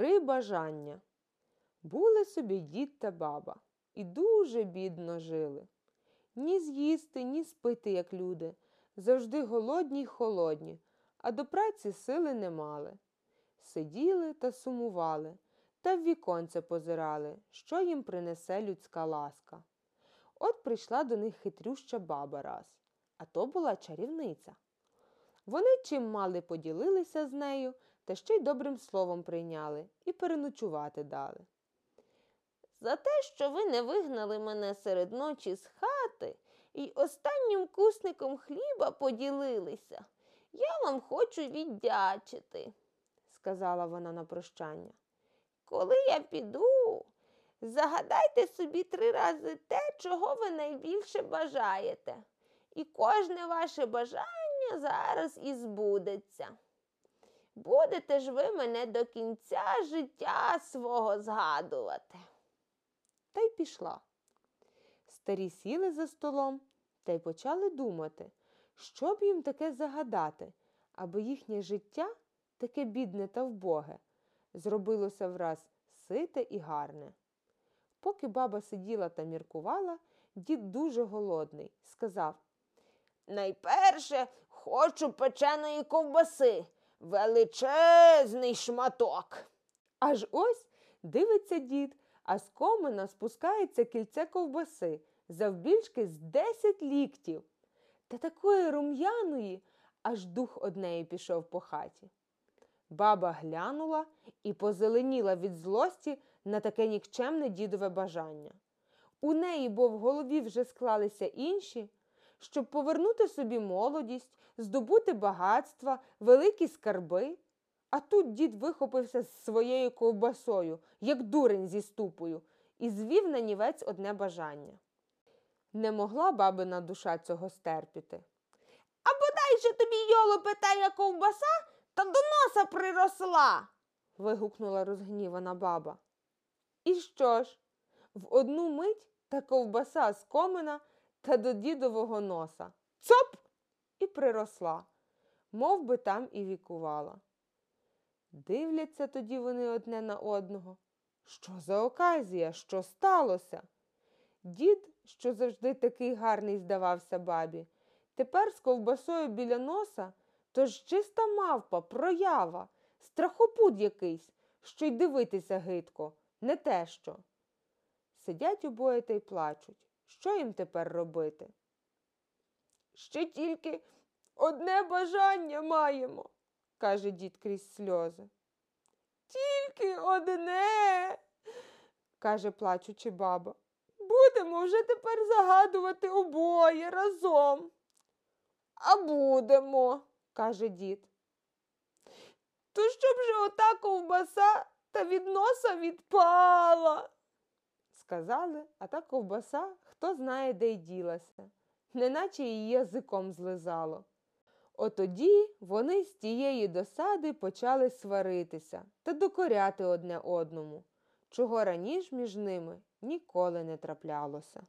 Три бажання. Були собі дід та баба і дуже бідно жили. Ні з'їсти, ні спити, як люди, завжди голодні й холодні, а до праці сили не мали. Сиділи та сумували, та в віконце позирали, що їм принесе людська ласка. От прийшла до них хитрюща баба раз, а то була чарівниця. Вони чим мали поділилися з нею, та ще й добрим словом прийняли і переночувати дали. За те, що ви не вигнали мене серед ночі з хати і останнім кусником хліба поділилися, я вам хочу віддячити, сказала вона на прощання. Коли я піду, загадайте собі три рази те, чого ви найбільше бажаєте, і кожне ваше бажання зараз і збудеться. Будете ж ви мене до кінця життя свого згадувати. Та й пішла. Старі сіли за столом та й почали думати, що б їм таке загадати, аби їхнє життя, таке бідне та вбоге, зробилося враз сите і гарне. Поки баба сиділа та міркувала, дід дуже голодний, сказав Найперше хочу печеної ковбаси, величезний шматок. Аж ось дивиться дід, а з комина спускається кільце ковбаси завбільшки з десять ліктів. Та такої рум'яної, аж дух однеї пішов по хаті. Баба глянула і позеленіла від злості на таке нікчемне дідове бажання. У неї, бо в голові вже склалися інші, щоб повернути собі молодість, здобути багатства, великі скарби. А тут дід вихопився з своєю ковбасою, як дурень зі ступою, і звів на нівець одне бажання. Не могла бабина душа цього стерпіти. А бодай же тобі йолопе тая ковбаса та до носа приросла. вигукнула розгнівана баба. І що ж? В одну мить та ковбаса з комина та до дідового носа. Цоп! І приросла, мов би там і вікувала. Дивляться тоді вони одне на одного. Що за оказія? Що сталося? Дід, що завжди такий гарний здавався бабі, тепер з ковбасою біля носа, тож чиста мавпа, проява, страхопуд якийсь, що й дивитися гидко, не те що. Сидять обоє та й плачуть. Що їм тепер робити? Ще тільки одне бажання маємо, каже дід крізь сльози. Тільки одне, каже плачучи баба. Будемо вже тепер загадувати обоє разом. А будемо, каже дід. То щоб же ота ковбаса та від носа відпала. Сказали, а та ковбаса хто знає, де й ділася, неначе її язиком злизало. Отоді вони з тієї досади почали сваритися та докоряти одне одному, чого раніше між ними ніколи не траплялося.